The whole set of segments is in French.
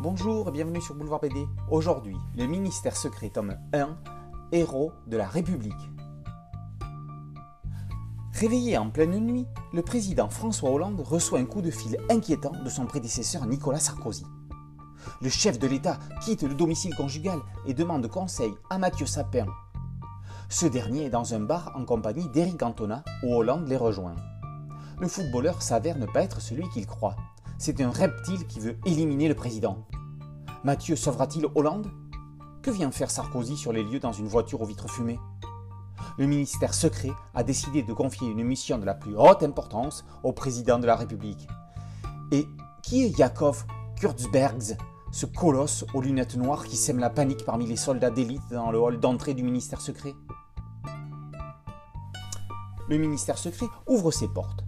Bonjour et bienvenue sur Boulevard BD. Aujourd'hui, le ministère secret tome 1, Héros de la République. Réveillé en pleine nuit, le président François Hollande reçoit un coup de fil inquiétant de son prédécesseur Nicolas Sarkozy. Le chef de l'État quitte le domicile conjugal et demande conseil à Mathieu Sapin. Ce dernier est dans un bar en compagnie d'Éric Cantona où Hollande les rejoint. Le footballeur s'avère ne pas être celui qu'il croit. C'est un reptile qui veut éliminer le président. Mathieu sauvera-t-il Hollande? Que vient faire Sarkozy sur les lieux dans une voiture aux vitres fumées? Le ministère secret a décidé de confier une mission de la plus haute importance au président de la République. Et qui est Yakov Kurzbergs, ce colosse aux lunettes noires qui sème la panique parmi les soldats d'élite dans le hall d'entrée du ministère secret? Le ministère secret ouvre ses portes.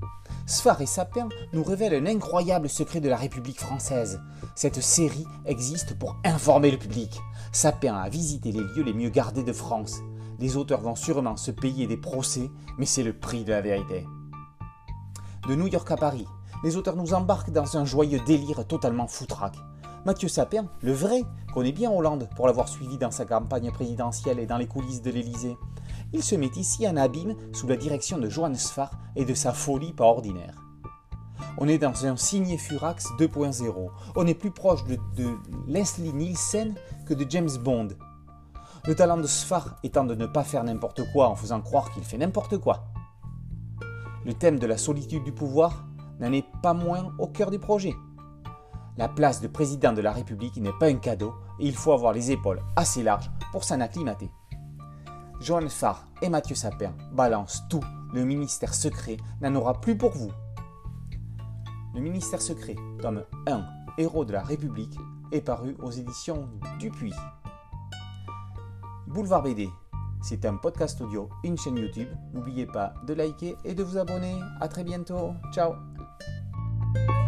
Sphare et Sapin nous révèlent un incroyable secret de la République française. Cette série existe pour informer le public. Sapin a visité les lieux les mieux gardés de France. Les auteurs vont sûrement se payer des procès, mais c'est le prix de la vérité. De New York à Paris, les auteurs nous embarquent dans un joyeux délire totalement foutraque. Mathieu Sapin, le vrai, connaît bien Hollande pour l'avoir suivi dans sa campagne présidentielle et dans les coulisses de l'Élysée il se met ici en abîme sous la direction de Johannes Sfar et de sa folie pas ordinaire. On est dans un signé Furax 2.0. On est plus proche de, Leslie Nielsen que de James Bond. Le talent de Sfar étant de ne pas faire n'importe quoi en faisant croire qu'il fait n'importe quoi. Le thème de la solitude du pouvoir n'en est pas moins au cœur du projet. La place de président de la République n'est pas un cadeau et il faut avoir les épaules assez larges pour s'en acclimater. Johan Farr et Mathieu Sapin balancent tout. Le ministère secret n'en aura plus pour vous. Le ministère secret, tome 1, Héros de la République, est paru aux éditions Dupuis. Boulevard BD, c'est un podcast audio, une chaîne YouTube. N'oubliez pas de liker et de vous abonner. A très bientôt. Ciao Thank you.